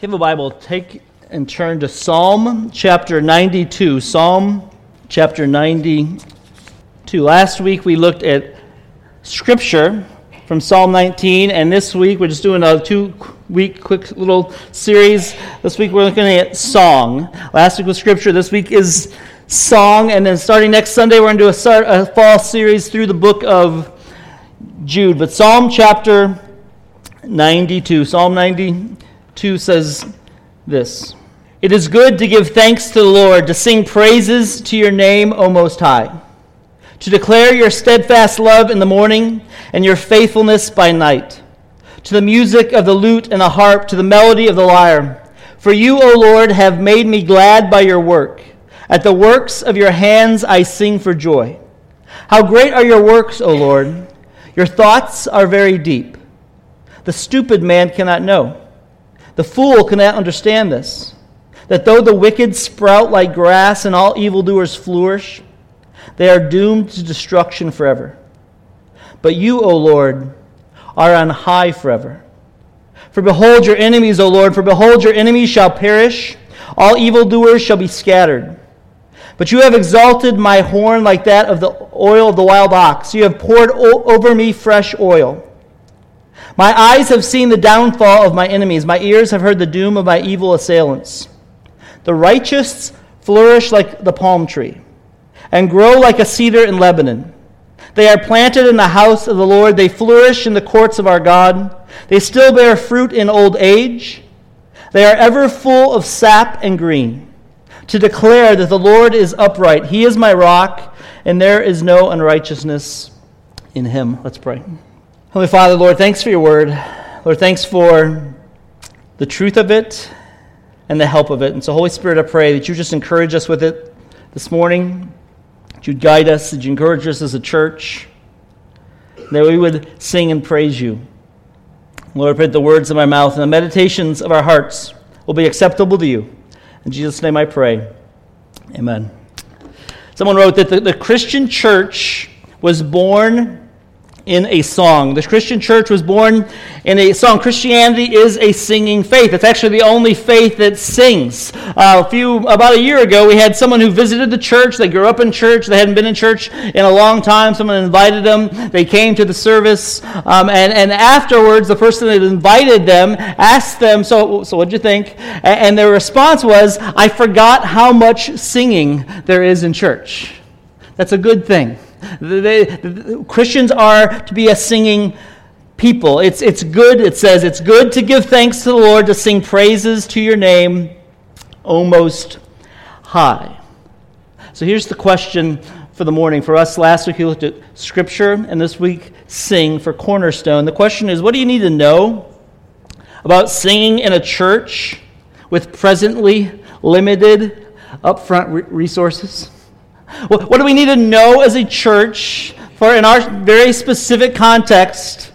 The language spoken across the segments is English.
You have a Bible, take and turn to Psalm chapter 92. Psalm chapter 92. Last week we looked at scripture from Psalm 19, and this week we're just doing a two week quick little series. This week we're looking at song. Last week was scripture, this week is song, and then starting next Sunday we're going to do a, start, a fall series through the book of Jude. But Psalm chapter 92. Psalm 92 2 says this It is good to give thanks to the Lord, to sing praises to your name, O Most High, to declare your steadfast love in the morning and your faithfulness by night, to the music of the lute and the harp, to the melody of the lyre. For you, O Lord, have made me glad by your work. At the works of your hands I sing for joy. How great are your works, O Lord! Your thoughts are very deep. The stupid man cannot know. The fool cannot understand this that though the wicked sprout like grass and all evildoers flourish, they are doomed to destruction forever. But you, O Lord, are on high forever. For behold your enemies, O Lord, for behold your enemies shall perish, all evildoers shall be scattered. But you have exalted my horn like that of the oil of the wild ox. You have poured over me fresh oil. My eyes have seen the downfall of my enemies. My ears have heard the doom of my evil assailants. The righteous flourish like the palm tree and grow like a cedar in Lebanon. They are planted in the house of the Lord. They flourish in the courts of our God. They still bear fruit in old age. They are ever full of sap and green, to declare that the Lord is upright. He is my rock, and there is no unrighteousness in him. Let's pray. Holy Father, Lord, thanks for your word. Lord, thanks for the truth of it and the help of it. And so, Holy Spirit, I pray that you just encourage us with it this morning, that you'd guide us, that you encourage us as a church, that we would sing and praise you. Lord, I pray that the words of my mouth and the meditations of our hearts will be acceptable to you. In Jesus' name I pray. Amen. Someone wrote that the, the Christian church was born in a song. The Christian church was born in a song. Christianity is a singing faith. It's actually the only faith that sings. Uh, a few about a year ago, we had someone who visited the church. They grew up in church. They hadn't been in church in a long time. Someone invited them. They came to the service, um, and and afterwards, the person that invited them asked them, "So, so what'd you think?" And their response was, "I forgot how much singing there is in church." That's a good thing. They, the, Christians are to be a singing people. It's, it's good, it says, it's good to give thanks to the Lord, to sing praises to your name, O Most High. So here's the question for the morning. For us, last week we looked at Scripture, and this week, sing for Cornerstone. The question is what do you need to know about singing in a church with presently limited upfront resources? What do we need to know as a church for, in our very specific context,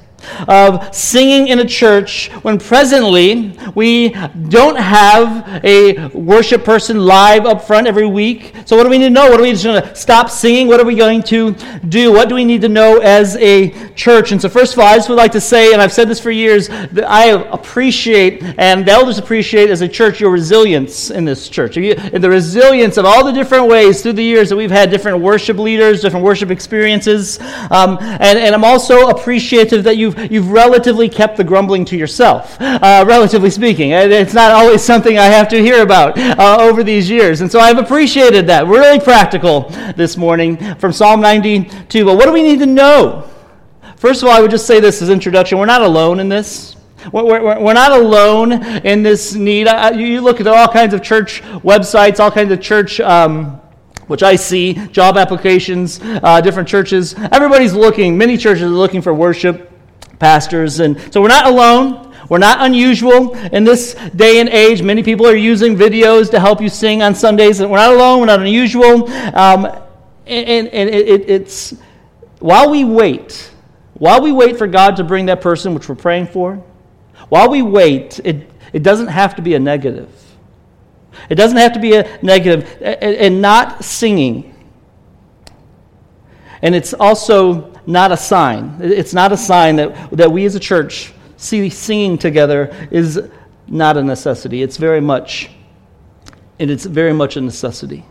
of singing in a church when presently we don't have a worship person live up front every week. So, what do we need to know? What are we just going to stop singing? What are we going to do? What do we need to know as a church? And so, first of all, I just would like to say, and I've said this for years, that I appreciate and the elders appreciate as a church your resilience in this church. And the resilience of all the different ways through the years that we've had different worship leaders, different worship experiences. Um, and, and I'm also appreciative that you've relatively kept the grumbling to yourself, uh, relatively speaking. It's not always something I have to hear about uh, over these years. And so I've appreciated that. We're really practical this morning from Psalm 92. But what do we need to know? First of all, I would just say this as introduction. We're not alone in this. We're, not alone in this need. You look at all kinds of church websites, all kinds of church. Um, which I see, job applications, uh, different churches. Everybody's looking, many churches are looking for worship pastors. And so we're not alone. We're not unusual in this day and age. Many people are using videos to help you sing on Sundays. And we're not alone. We're not unusual. Um, and, and it, it, it's while we wait, while we wait for God to bring that person, which we're praying for, while we wait, it, it doesn't have to be a negative. It doesn't have to be a negative. And not singing. And it's also not a sign. It's not a sign that, that we as a church see singing together is not a necessity. It's very much, and it's very much a necessity.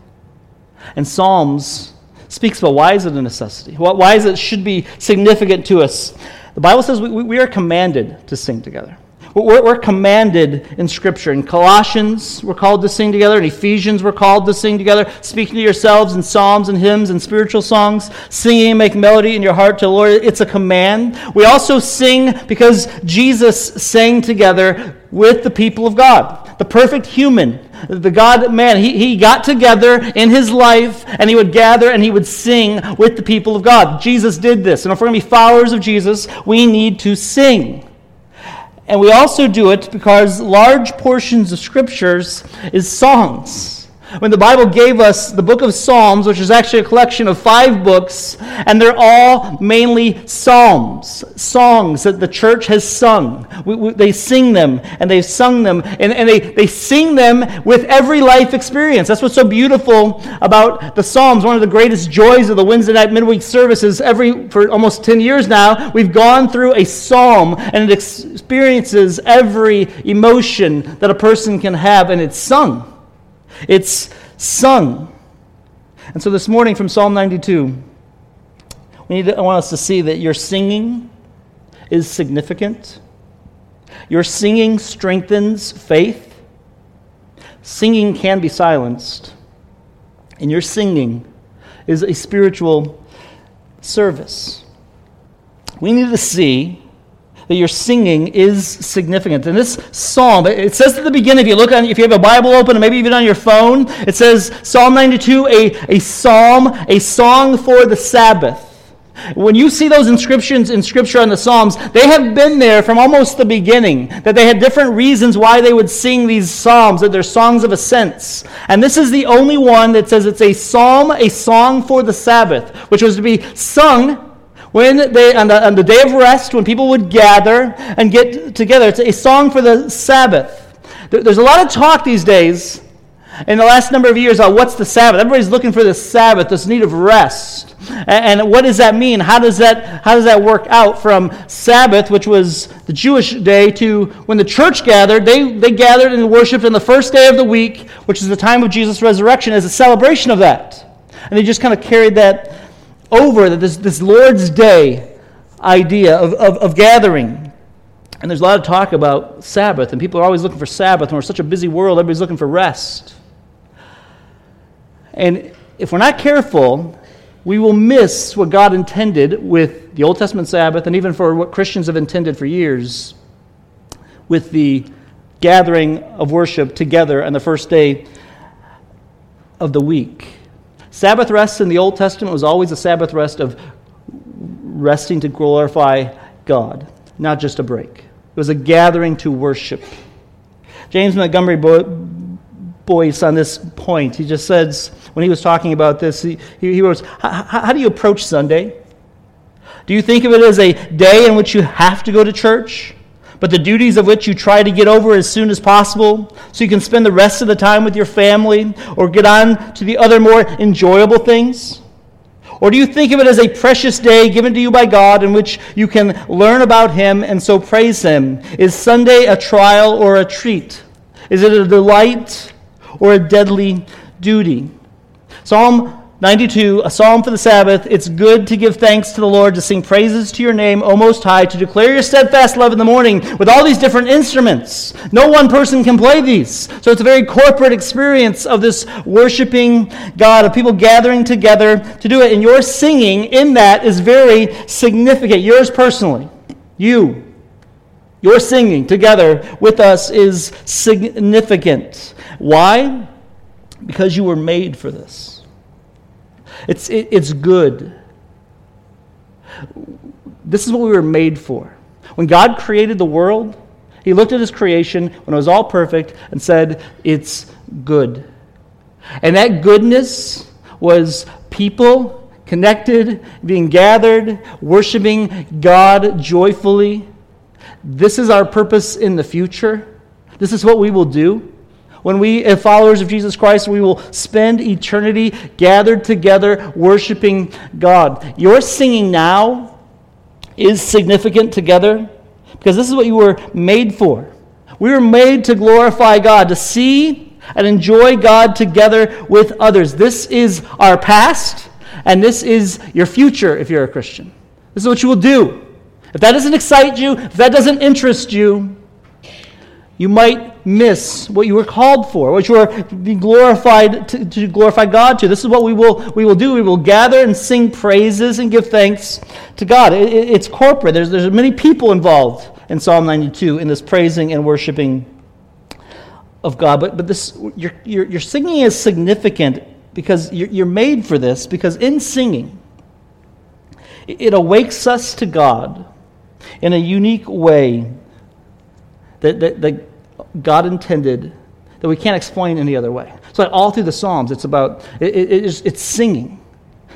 And Psalms speaks about why is it a necessity? Why is it should be significant to us? The Bible says we, we are commanded to sing together. We're, we're, commanded in Scripture. In Colossians, we're called to sing together. In Ephesians, we're called to sing together, speaking to yourselves in psalms and hymns and spiritual songs, singing make melody in your heart to the Lord. It's a command. We also sing because Jesus sang together with the people of God, the perfect human, the God man. He, he got together in his life and he would gather and he would sing with the people of God. Jesus did this. And if we're going to be followers of Jesus, we need to sing. And we also do it because large portions of scriptures is songs. When the Bible gave us the book of Psalms, which is actually a collection of five books, and they're all mainly psalms, songs that the church has sung. We, we, they sing them, and they've sung them, and, and they, they sing them with every life experience. That's what's so beautiful about the Psalms. One of the greatest joys of the Wednesday night midweek services, every for almost 10 years now, we've gone through a psalm, and it experiences every emotion that a person can have, and it's sung. It's sung. And so this morning from Psalm 92, we need to, I want us to see that your singing is significant. Your singing strengthens faith. Singing can be silenced. And your singing is a spiritual service. We need to see that your singing is significant. And this psalm, it says at the beginning, if you look on, if you have a Bible open, and maybe even on your phone, it says Psalm 92, a, a psalm, a song for the Sabbath. When you see those inscriptions in Scripture on the Psalms, they have been there from almost the beginning. That they had different reasons why they would sing these Psalms, that they're songs of ascents. And this is the only one that says it's a psalm, a song for the Sabbath, which was to be sung when they, on the, on the day of rest, when people would gather and get together, it's a song for the Sabbath. There's a lot of talk these days in the last number of years about what's the Sabbath. Everybody's looking for the Sabbath, this need of rest. And, what does that mean? How does that, how does that work out from Sabbath, which was the Jewish day, to when the church gathered? They, they gathered and worshiped on the first day of the week, which is the time of Jesus' resurrection, as a celebration of that. And they just kind of carried that over this, this Lord's Day idea of, of, of gathering. And there's a lot of talk about Sabbath, and people are always looking for Sabbath, and we're such a busy world, everybody's looking for rest. And if we're not careful, we will miss what God intended with the Old Testament Sabbath, and even for what Christians have intended for years with the gathering of worship together on the first day of the week. Sabbath rest in the Old Testament was always a Sabbath rest of resting to glorify God, not just a break. It was a gathering to worship. James Montgomery Boice on this point, he just says, when he was talking about this, he, he wrote, How do you approach Sunday? Do you think of it as a day in which you have to go to church? But the duties of which you try to get over as soon as possible so you can spend the rest of the time with your family or get on to the other more enjoyable things? Or do you think of it as a precious day given to you by God in which you can learn about Him and so praise Him? Is Sunday a trial or a treat? Is it a delight or a deadly duty? Psalm 92, a psalm for the Sabbath. It's good to give thanks to the Lord, to sing praises to your name, O Most High, to declare your steadfast love in the morning with all these different instruments. No one person can play these. So it's a very corporate experience of this worshiping God, of people gathering together to do it. And your singing in that is very significant. Yours personally. You. Your singing together with us is significant. Why? Because you were made for this. It's, it, it's good. This is what we were made for. When God created the world, He looked at His creation when it was all perfect and said, It's good. And that goodness was people connected, being gathered, worshiping God joyfully. This is our purpose in the future. This is what we will do. When we, as followers of Jesus Christ, we will spend eternity gathered together worshiping God. Your singing now is significant together because this is what you were made for. We were made to glorify God, to see and enjoy God together with others. This is our past, and this is your future if you're a Christian. This is what you will do. If that doesn't excite you, if that doesn't interest you, you might miss what you were called for, what you are being glorified to, to, glorify God to. This is what we will, we will do. We will gather and sing praises and give thanks to God. It, it, it's corporate. There's, there's many people involved in Psalm 92 in this praising and worshiping of God. But, but this, your, your, your singing is significant because you're, you're made for this, because in singing, it, it awakes us to God in a unique way that, that, that God intended that we can't explain any other way. So, all through the Psalms, it's about it, it, it's, it's singing.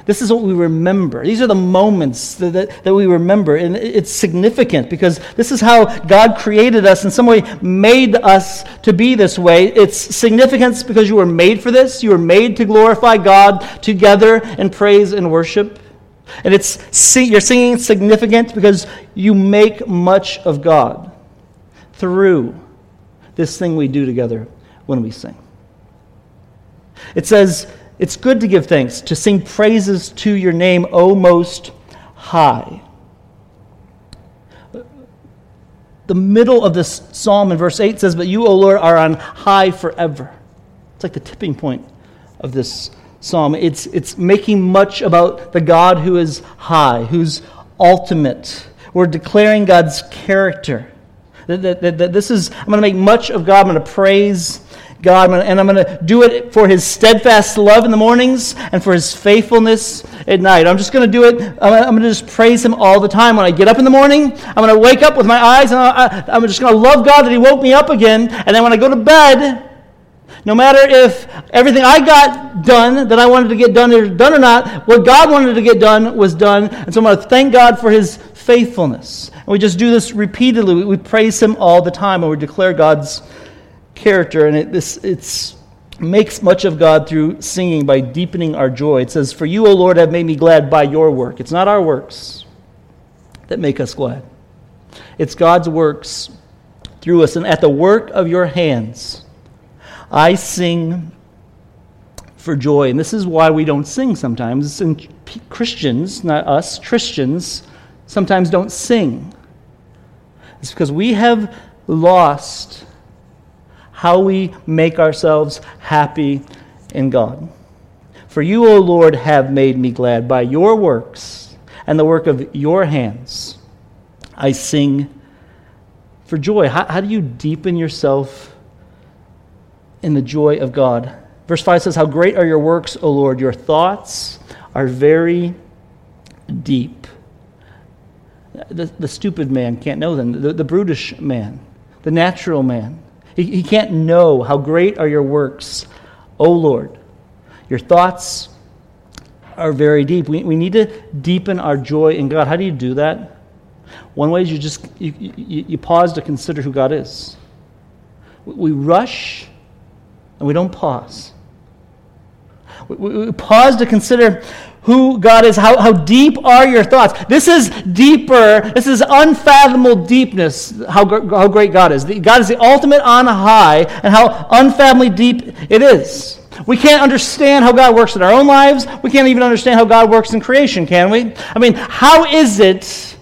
This is what we remember. These are the moments that, that, that, we remember. And it's significant because this is how God created us, in some way, made us to be this way. It's significance because you were made for this. You were made to glorify God together in praise and worship. And it's you're singing significant because you make much of God through this thing we do together when we sing. It says, it's good to give thanks, to sing praises to your name, O Most High. The middle of this psalm in verse 8 says, But you, O Lord, are on high forever. It's like the tipping point of this psalm. It's, it's making much about the God who is high, who's ultimate. We're declaring God's character. That, that, this is, I'm going to make much of God. I'm going to praise God, and I'm going to do it for his steadfast love in the mornings and for his faithfulness at night. I'm just going to do it. I'm going to just praise him all the time. When I get up in the morning, I'm going to wake up with my eyes, and I'm just going to love God that he woke me up again. And then when I go to bed, no matter if everything I got done that I wanted to get done is done or not, what God wanted to get done was done. And so I'm going to thank God for his faithfulness. And we just do this repeatedly. We praise him all the time, and we declare God's character, and it this it's makes much of God through singing by deepening our joy. It says, For you, O Lord, have made me glad by your work. It's not our works that make us glad, it's God's works through us. And at the work of your hands, I sing for joy. And this is why we don't sing sometimes. And Christians, not us, Christians, sometimes don't sing. It's because we have lost how we make ourselves happy in God. For you, O Lord, have made me glad by your works and the work of your hands. I sing for joy. How, how do you deepen yourself in the joy of God? Verse 5 says, How great are your works, O Lord! Your thoughts are very deep. The, the stupid man can't know them, the, the brutish man, the natural man he, he can't know how great are your works, O Lord. Your thoughts are very deep. We, we need to deepen our joy in God. How do you do that? One way is you just you, you, you pause to consider who God is. We rush and we don't pause. We, we pause to consider who God is, how, how deep are your thoughts. This is deeper, this is unfathomable deepness, how, how great God is. God is the ultimate on high, and how unfathomably deep it is. We can't understand how God works in our own lives. We can't even understand how God works in creation, can we? I mean, how is it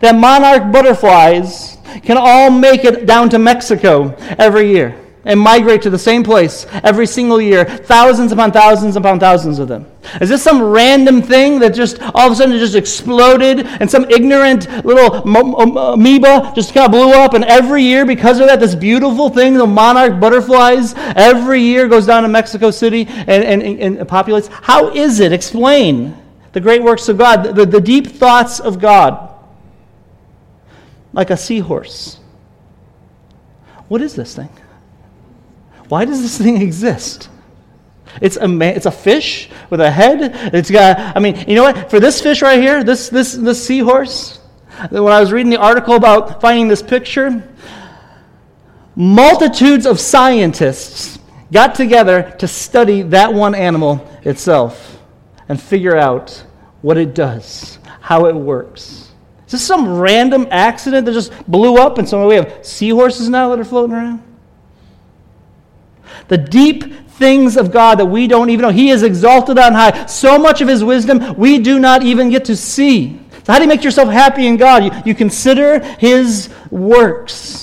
that monarch butterflies can all make it down to Mexico every year? And migrate to the same place every single year, thousands upon thousands upon thousands of them. Is this some random thing that just all of a sudden just exploded and some ignorant little amoeba just kind of blew up? And every year, because of that, this beautiful thing, the monarch butterflies, every year goes down to Mexico City and, and, and populates? How is it? Explain the great works of God, the, the deep thoughts of God. Like a seahorse. What is this thing? Why does this thing exist? It's a, it's a fish with a head. It's got, I mean, you know what? For this fish right here, this, this, this seahorse, when I was reading the article about finding this picture, multitudes of scientists got together to study that one animal itself and figure out what it does, how it works. Is this some random accident that just blew up and so we have seahorses now that are floating around? The deep things of God that we don't even know. He is exalted on high. So much of His wisdom we do not even get to see. So, how do you make yourself happy in God? You, you consider His works.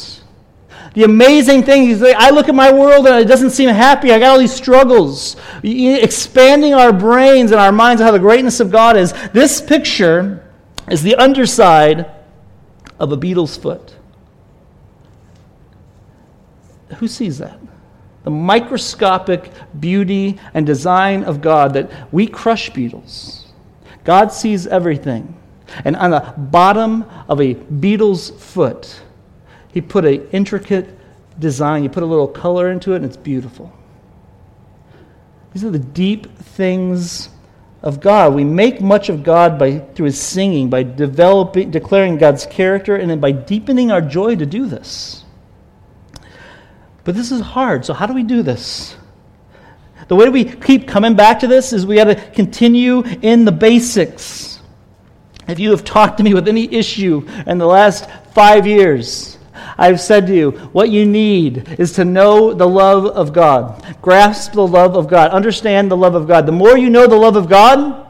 The amazing thing is, I look at my world and it doesn't seem happy. I got all these struggles. Expanding our brains and our minds on how the greatness of God is. This picture is the underside of a beetle's foot. Who sees that? The microscopic beauty and design of God that we crush beetles. God sees everything. And on the bottom of a beetle's foot, he put an intricate design. You put a little color into it, and it's beautiful. These are the deep things of God. We make much of God by, through his singing, by developing, declaring God's character, and then by deepening our joy to do this. But this is hard, so how do we do this? The way we keep coming back to this is we got to continue in the basics. If you have talked to me with any issue in the last five years, I've said to you, what you need is to know the love of God. Grasp the love of God. Understand the love of God. The more you know the love of God,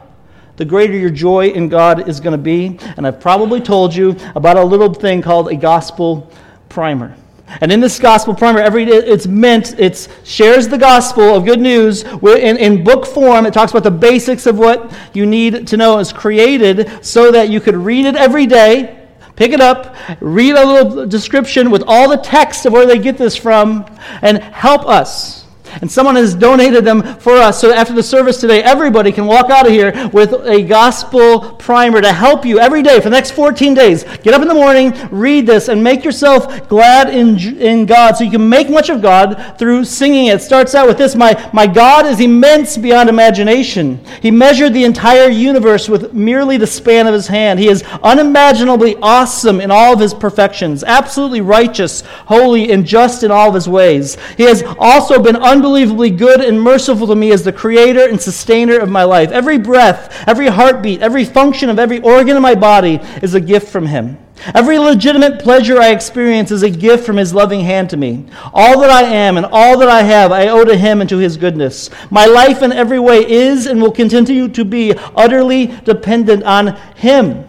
the greater your joy in God is going to be. And I've probably told you about a little thing called a gospel primer. And in this gospel primer, every it's meant it shares the gospel of good news in, in book form. It talks about the basics of what you need to know. It's created so that you could read it every day Pick it up, read a little description with all the text of where they get this from, and help us and someone has donated them for us. So after the service today, everybody can walk out of here with a gospel primer to help you every day for the next 14 days. Get up in the morning, read this, and make yourself glad in, in God. So you can make much of God through singing. It starts out with this My, my God is immense beyond imagination. He measured the entire universe with merely the span of his hand. He is unimaginably awesome in all of his perfections, absolutely righteous, holy, and just in all of his ways. He has also been un unbelievably good and merciful to me as the creator and sustainer of my life. Every breath, every heartbeat, every function of every organ in my body is a gift from Him. Every legitimate pleasure I experience is a gift from His loving hand to me. All that I am and all that I have, I owe to Him and to His goodness. My life in every way is and will continue to be utterly dependent on Him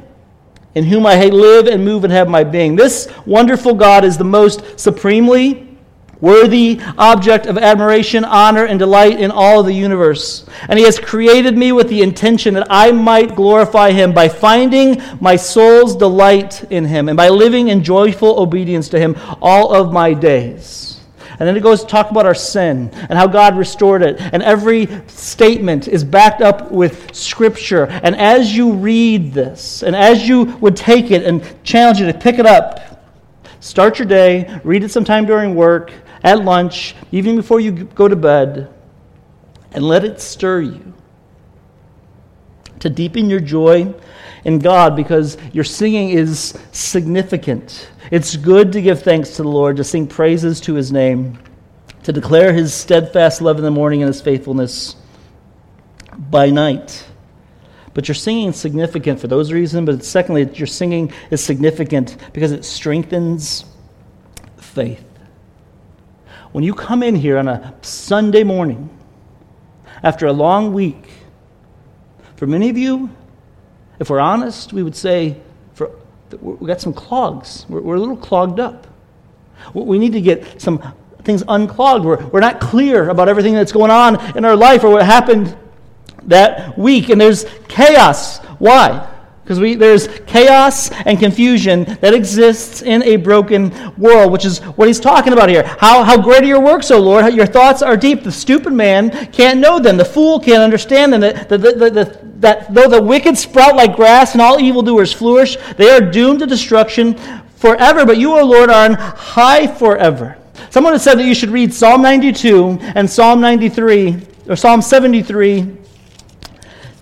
in whom I live and move and have my being. This wonderful God is the most supremely worthy object of admiration, honor, and delight in all of the universe. And He has created me with the intention that I might glorify Him by finding my soul's delight in Him and by living in joyful obedience to Him all of my days. And then it goes to talk about our sin and how God restored it. And every statement is backed up with Scripture. And as you read this, and as you would take it and challenge you to pick it up, start your day, read it sometime during work, at lunch, even before you go to bed, and let it stir you to deepen your joy in God because your singing is significant. It's good to give thanks to the Lord, to sing praises to his name, to declare his steadfast love in the morning and his faithfulness by night. But your singing is significant for those reasons, but secondly, your singing is significant because it strengthens faith. When you come in here on a Sunday morning after a long week, for many of you, if we're honest, we would say for, we got some clogs. We're, we're a little clogged up. We need to get some things unclogged. We're, we're not clear about everything that's going on in our life or what happened that week. And there's chaos. Why? Because there's chaos and confusion that exists in a broken world, which is what he's talking about here. How, how great are your works, O Lord? Your thoughts are deep. The stupid man can't know them. The fool can't understand them. That, that, that, that though the wicked sprout like grass and all evildoers flourish, they are doomed to destruction forever. But you, O Lord, are on high forever. Someone has said that you should read Psalm 92 and Psalm 93, or Psalm 73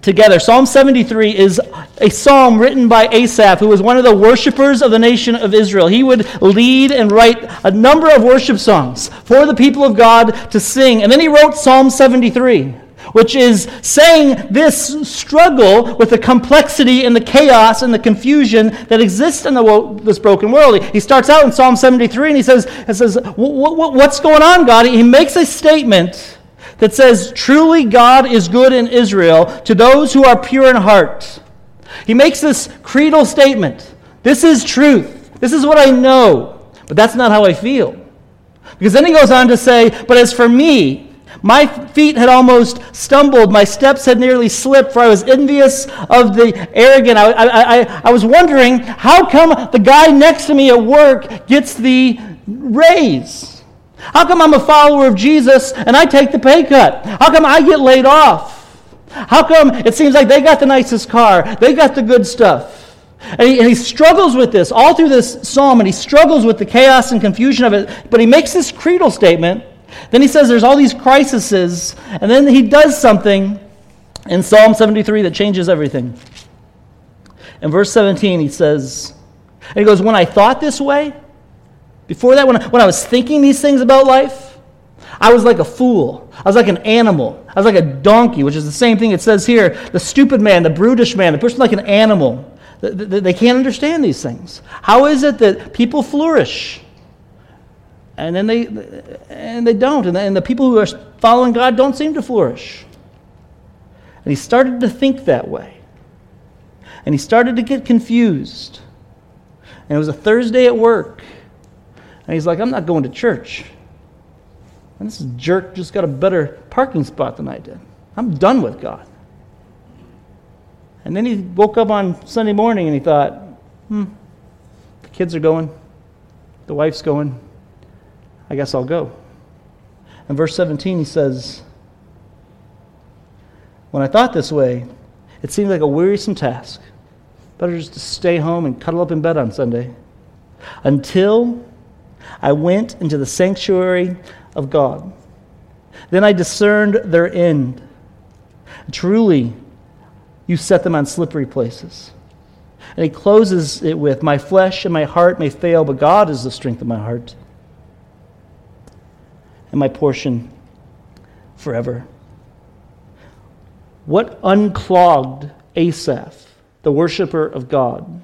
together. Psalm 73 is a psalm written by Asaph, who was one of the worshipers of the nation of Israel. He would lead and write a number of worship songs for the people of God to sing. And then he wrote Psalm 73, which is saying this struggle with the complexity and the chaos and the confusion that exists in the, this broken world. He starts out in Psalm 73 and he says, he says What's going on, God? He makes a statement that says, Truly God is good in Israel to those who are pure in heart. He makes this creedal statement This is truth. This is what I know. But that's not how I feel. Because then he goes on to say, But as for me, my feet had almost stumbled. My steps had nearly slipped, for I was envious of the arrogant. I, I, I, I was wondering how come the guy next to me at work gets the raise? How come I'm a follower of Jesus and I take the pay cut? How come I get laid off? How come it seems like they got the nicest car? They got the good stuff. And he, and he, struggles with this all through this psalm, and he struggles with the chaos and confusion of it. But he makes this creedal statement then he says there's all these crises, and then he does something in Psalm 73 that changes everything. In verse 17, he says, and he goes, When I thought this way, before that, when I, when I was thinking these things about life, I was like a fool. I was like an animal. I was like a donkey, which is the same thing it says here. The stupid man, the brutish man, the person like an animal. They can't understand these things. How is it that people flourish? and then they and they don't and the, and the people who are following god don't seem to flourish and he started to think that way and he started to get confused and it was a thursday at work and he's like i'm not going to church and this jerk just got a better parking spot than i did i'm done with god and then he woke up on sunday morning and he thought hmm the kids are going the wife's going I guess I'll go. In verse 17, he says, When I thought this way, it seemed like a wearisome task. Better just to stay home and cuddle up in bed on Sunday. Until I went into the sanctuary of God. Then I discerned their end. Truly, you set them on slippery places. And he closes it with, My flesh and my heart may fail, but God is the strength of my heart and my portion forever. What unclogged Asaph, the worshiper of God,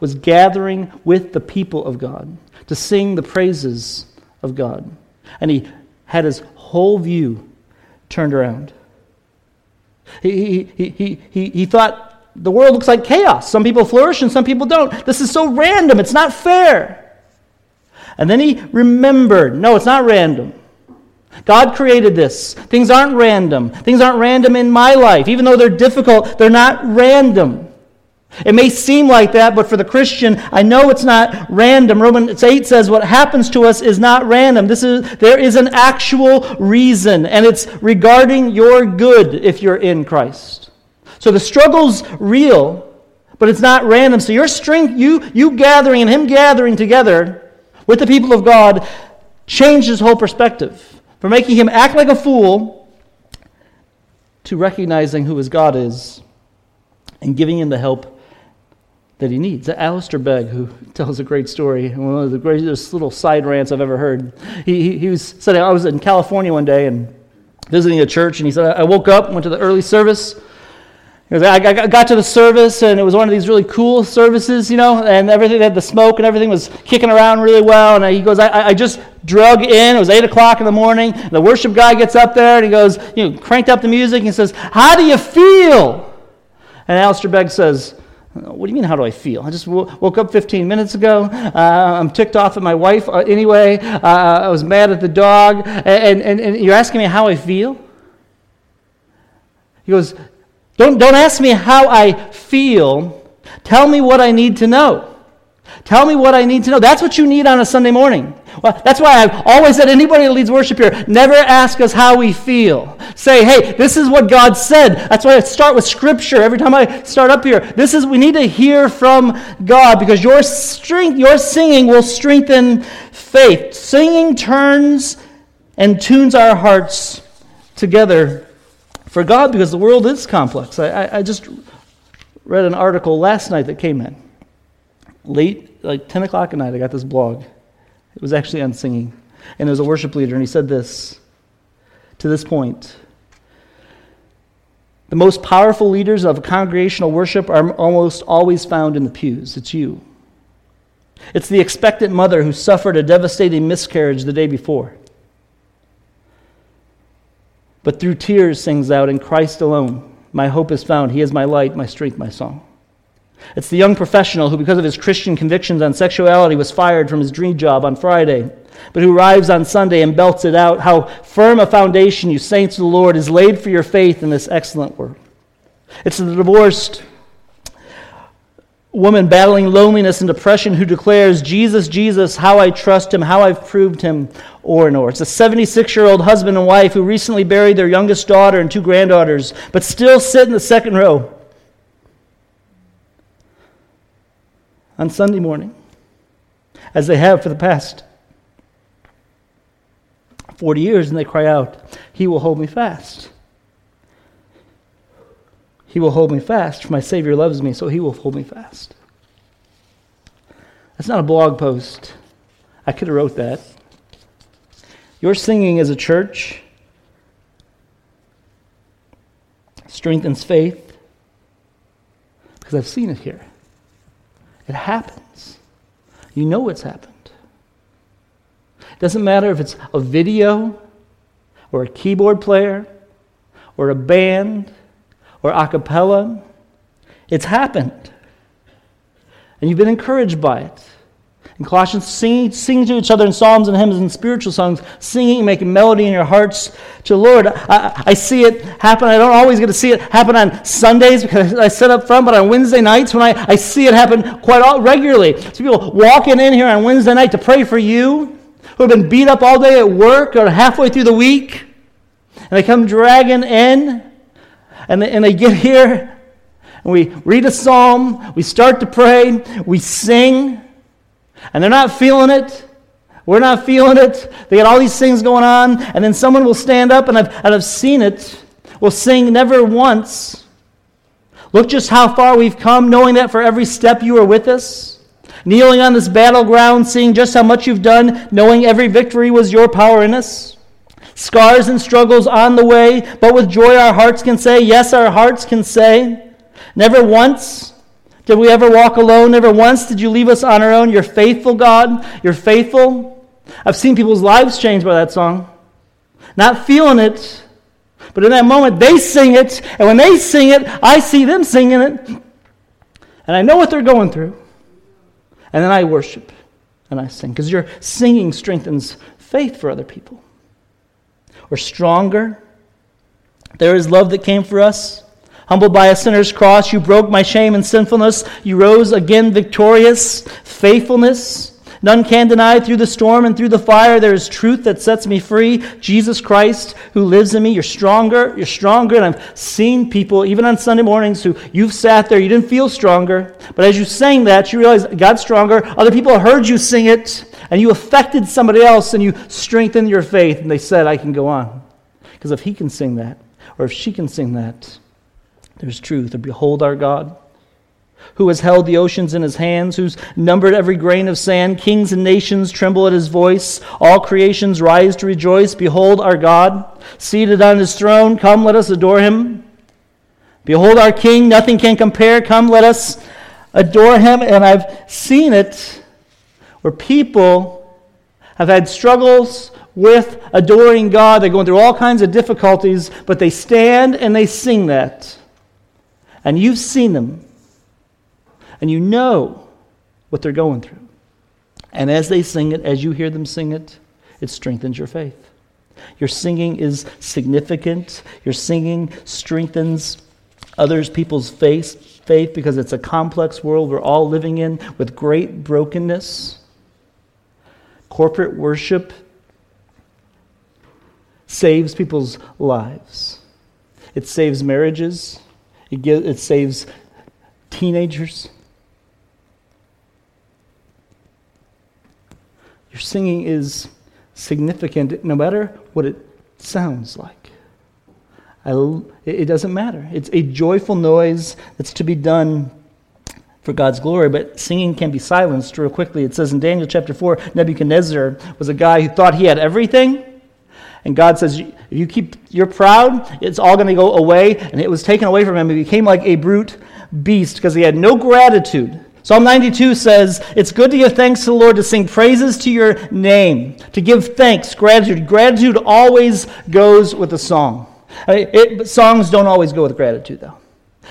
was gathering with the people of God to sing the praises of God. And he had his whole view turned around. He, he, he, he, he thought the world looks like chaos. Some people flourish and some people don't. This is so random. It's not fair. And then he remembered no, it's not random. God created this. Things aren't random. Things aren't random in my life. Even though they're difficult, they're not random. It may seem like that, but for the Christian, I know it's not random. Romans 8 says what happens to us is not random. This is, there is an actual reason, and it's regarding your good if you're in Christ. So the struggle's real, but it's not random. So your strength, you, you gathering and Him gathering together with the people of God, changed His whole perspective from making him act like a fool to recognizing who his God is and giving him the help that he needs. Alistair Begg, who tells a great story, one of the greatest little side rants I've ever heard. He, he, he was said I was in California one day and visiting a church, and he said I woke up, went to the early service, He goes, I got to the service, and it was one of these really cool services, you know, and everything they had the smoke and everything was kicking around really well. And he goes, I, I just drug in. It was 8 o'clock in the morning. The worship guy gets up there and he goes, you know, cranked up the music and says, How do you feel? And Alistair Begg says, what do you mean, how do I feel? I just woke up 15 minutes ago. Uh, I'm ticked off at my wife uh, anyway. Uh, I was mad at the dog. And, and, and you're asking me how I feel? He goes, don't, don't ask me how I feel. Tell me what I need to know. Tell me what I need to know. That's what you need on a Sunday morning. Well, that's why I've always said anybody that leads worship here, never ask us how we feel. Say, hey, this is what God said. That's why I start with Scripture every time I start up here. This is we need to hear from God because your strength, your singing will strengthen faith. Singing turns and tunes our hearts together for God because the world is complex. I, I, I just read an article last night that came in. Late, like 10 o'clock at night, I got this blog. It was actually on singing. And there was a worship leader, and he said this to this point The most powerful leaders of congregational worship are almost always found in the pews. It's you. It's the expectant mother who suffered a devastating miscarriage the day before. But through tears sings out, In Christ alone, my hope is found. He is my light, my strength, my song. It's the young professional who, because of his Christian convictions on sexuality, was fired from his dream job on Friday, but who arrives on Sunday and belts it out. How firm a foundation, you saints of the Lord, is laid for your faith in this excellent word. It's the divorced woman battling loneliness and depression who declares, Jesus, Jesus, how I trust him, how I've proved him or and o'er. It's a 76 year old husband and wife who recently buried their youngest daughter and two granddaughters, but still sit in the second row on Sunday morning, as they have for the past 40 years, and they cry out, He will hold me fast. He will hold me fast, for my Savior loves me, so He will hold me fast. That's not a blog post. I could have wrote that. Your singing as a church strengthens faith because I've seen it here. It happens. You know it's happened. It doesn't matter if it's a video or a keyboard player or a band or a cappella. It's happened. And you've been encouraged by it. In Colossians, sing, sing to each other in psalms and hymns and spiritual songs, singing, making melody in your hearts to the Lord. I, I see it happen. I don't always get to see it happen on Sundays because I sit up front, but on Wednesday nights when I, I see it happen quite all, regularly. So people walking in here on Wednesday night to pray for you who have been beat up all day at work or halfway through the week, and they come dragging in, and they, and they get here, and we read a psalm, we start to pray, we sing and they're not feeling it. We're not feeling it. They got all these things going on, and then someone will stand up, and I've, and I've seen it, will sing never once. Look just how far we've come, knowing that for every step you are with us. Kneeling on this battleground, seeing just how much you've done, knowing every victory was your power in us. Scars and struggles on the way, but with joy our hearts can say, Yes, our hearts can say. Never once did we ever walk alone? Never once did you leave us on our own. You're faithful, God. You're faithful. I've seen people's lives change by that song. Not feeling it, but in that moment, they sing it. And when they sing it, I see them singing it. And I know what they're going through. And then I worship and I sing. Because your singing strengthens faith for other people. We're stronger. There is love that came for us. Humbled by a sinner's cross, you broke my shame and sinfulness. You rose again victorious. Faithfulness. None can deny through the storm and through the fire. There is truth that sets me free. Jesus Christ, who lives in me. You're stronger. You're stronger. And I've seen people, even on Sunday mornings, who you've sat there, you didn't feel stronger. But as you sang that, you realized God's stronger. Other people heard you sing it, and you affected somebody else, and you strengthened your faith. And they said, I can go on. Because if he can sing that, or if she can sing that, there's truth. Behold our God, who has held the oceans in his hands, who's numbered every grain of sand. Kings and nations tremble at his voice. All creations rise to rejoice. Behold our God, seated on his throne. Come, let us adore him. Behold our King, nothing can compare. Come, let us adore him. And I've seen it where people have had struggles with adoring God. They're going through all kinds of difficulties, but they stand and they sing that and you've seen them, and you know what they're going through. And as they sing it, as you hear them sing it, it strengthens your faith. Your singing is significant. Your singing strengthens others people's faith, faith because it's a complex world we're all living in with great brokenness. Corporate worship saves people's lives. It saves marriages. It, gives, it saves teenagers. Your singing is significant no matter what it sounds like. I, it doesn't matter. It's a joyful noise that's to be done for God's glory, but singing can be silenced real quickly. It says in Daniel chapter 4 Nebuchadnezzar was a guy who thought he had everything, And God says, if you keep, you're proud, it's all going to go away. And it was taken away from him. He became like a brute beast because he had no gratitude. Psalm 92 says, It's good to give thanks to the Lord, to sing praises to your name, to give thanks, gratitude. Gratitude always goes with a song. I mean, it, songs don't always go with gratitude, though.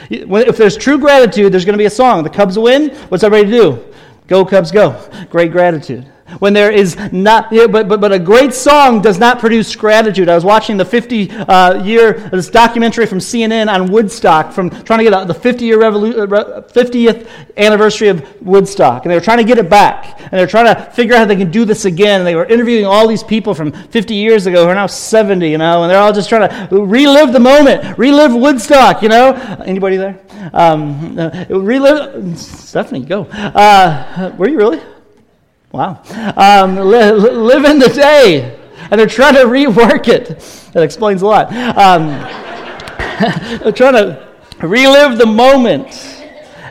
If there's true gratitude, there's going to be a song. The Cubs win, what's everybody to do? Go, Cubs, go. Great gratitude when there is not, but, but, but a great song does not produce gratitude. I was watching the 50 uh, year, this documentary from CNN on Woodstock, from trying to get the 50 year revolu- 50th uh, anniversary of Woodstock. And they were trying to get it back. And they were trying to figure out how they can do this again. And they were interviewing all these people from 50 years ago who are now 70, you know, and they're all just trying to relive the moment, relive Woodstock, you know. Anybody there? Um, uh, relive, Stephanie, go. Uh, were you really? Wow. Um, li- live in the day. And they're trying to rework it. That explains a lot. Um, they're trying to relive the moment.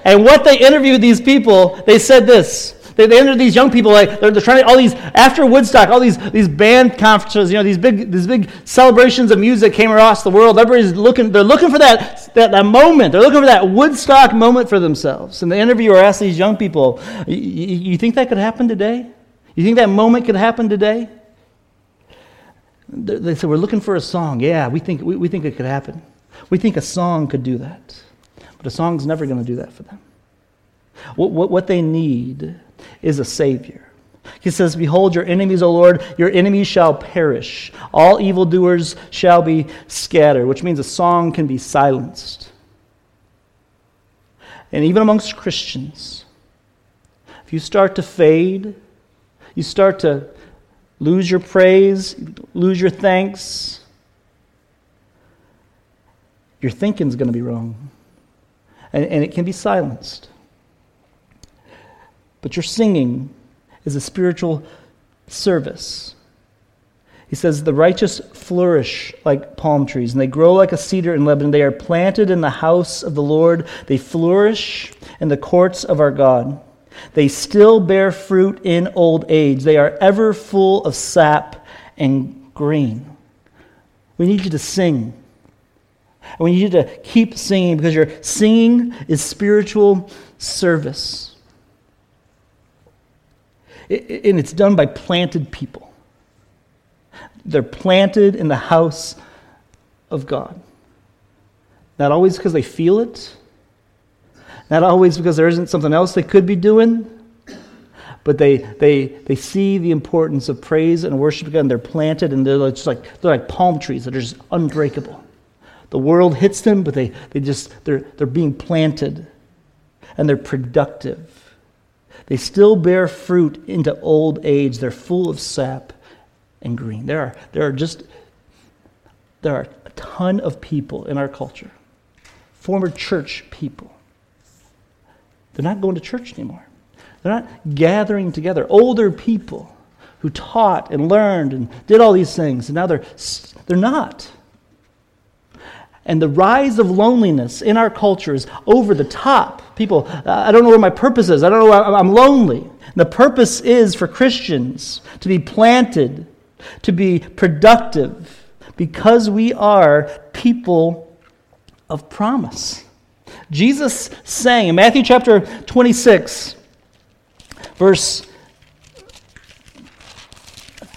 And what they interviewed these people, they said this. They, they interviewed these young people, like they're, they're trying to, all these, after Woodstock, all these, these band conferences, you know, these big, these big celebrations of music came across the world. Everybody's looking, they're looking for that, that, that moment. They're looking for that Woodstock moment for themselves. And the interviewer asked these young people, you think that could happen today? You think that moment could happen today? They said, We're looking for a song. Yeah, we think, we, we think it could happen. We think a song could do that. But a song's never going to do that for them. What, what, what they need is a Savior. He says, Behold, your enemies, O Lord, your enemies shall perish. All evildoers shall be scattered, which means a song can be silenced. And even amongst Christians, if you start to fade, you start to lose your praise, lose your thanks, your thinking's going to be wrong. And, and it can be silenced. But your singing is a spiritual service. He says, The righteous flourish like palm trees, and they grow like a cedar in Lebanon. They are planted in the house of the Lord, they flourish in the courts of our God. They still bear fruit in old age. They are ever full of sap and green. We need you to sing. And we need you to keep singing because your singing is spiritual service and it's done by planted people. They're planted in the house of God. Not always because they feel it, not always because there isn't something else they could be doing, but they, they, they see the importance of praise and worship and they're planted and they're just like, they're like palm trees that are just unbreakable. The world hits them, but they, they just, they're, they're being planted and they're productive. They still bear fruit into old age. They're full of sap and green. There are, there are just there are a ton of people in our culture, former church people. They're not going to church anymore. They're not gathering together. Older people who taught and learned and did all these things, and now they're, they're not and the rise of loneliness in our culture is over the top. People, uh, I don't know where my purpose is. I don't know. I'm lonely. And the purpose is for Christians to be planted, to be productive, because we are people of promise. Jesus sang in Matthew chapter 26, verse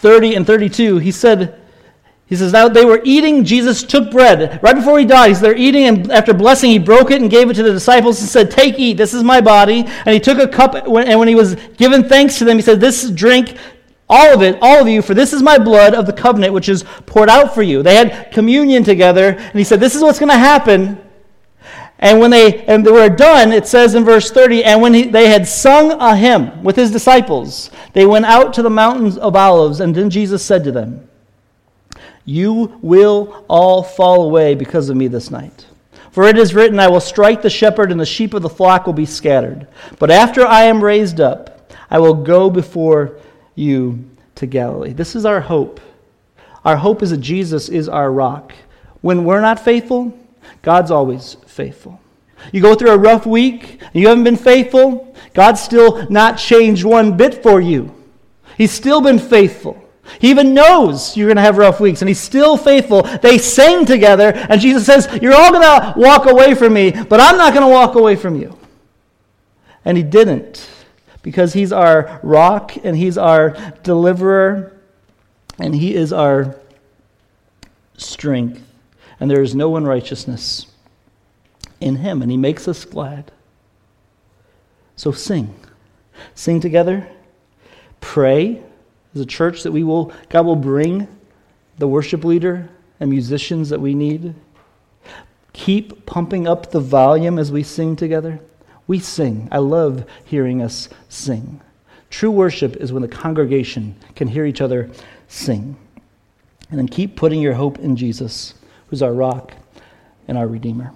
30 and 32, he said, he says, Now they were eating, Jesus took bread. Right before he died, he said, They're eating, and after blessing, he broke it and gave it to the disciples and said, Take, eat, this is my body. And he took a cup, and when he was giving thanks to them, he said, This drink, all of it, all of you, for this is my blood of the covenant, which is poured out for you. They had communion together, and he said, This is what's going to happen. And when they and they were done, it says in verse 30, and when he, they had sung a hymn with his disciples, they went out to the mountains of Olives, and then Jesus said to them, you will all fall away because of me this night. For it is written, I will strike the shepherd, and the sheep of the flock will be scattered. But after I am raised up, I will go before you to Galilee. This is our hope. Our hope is that Jesus is our rock. When we're not faithful, God's always faithful. You go through a rough week, and you haven't been faithful, God's still not changed one bit for you. He's still been faithful. He even knows you're going to have rough weeks, and he's still faithful. They sang together, and Jesus says, You're all going to walk away from me, but I'm not going to walk away from you. And he didn't, because he's our rock, and he's our deliverer, and he is our strength. And there is no unrighteousness in him, and he makes us glad. So sing. Sing together. Pray as a church that we will, God will bring the worship leader and musicians that we need. Keep pumping up the volume as we sing together. We sing. I love hearing us sing. True worship is when the congregation can hear each other sing. And then keep putting your hope in Jesus, who's our rock and our Redeemer.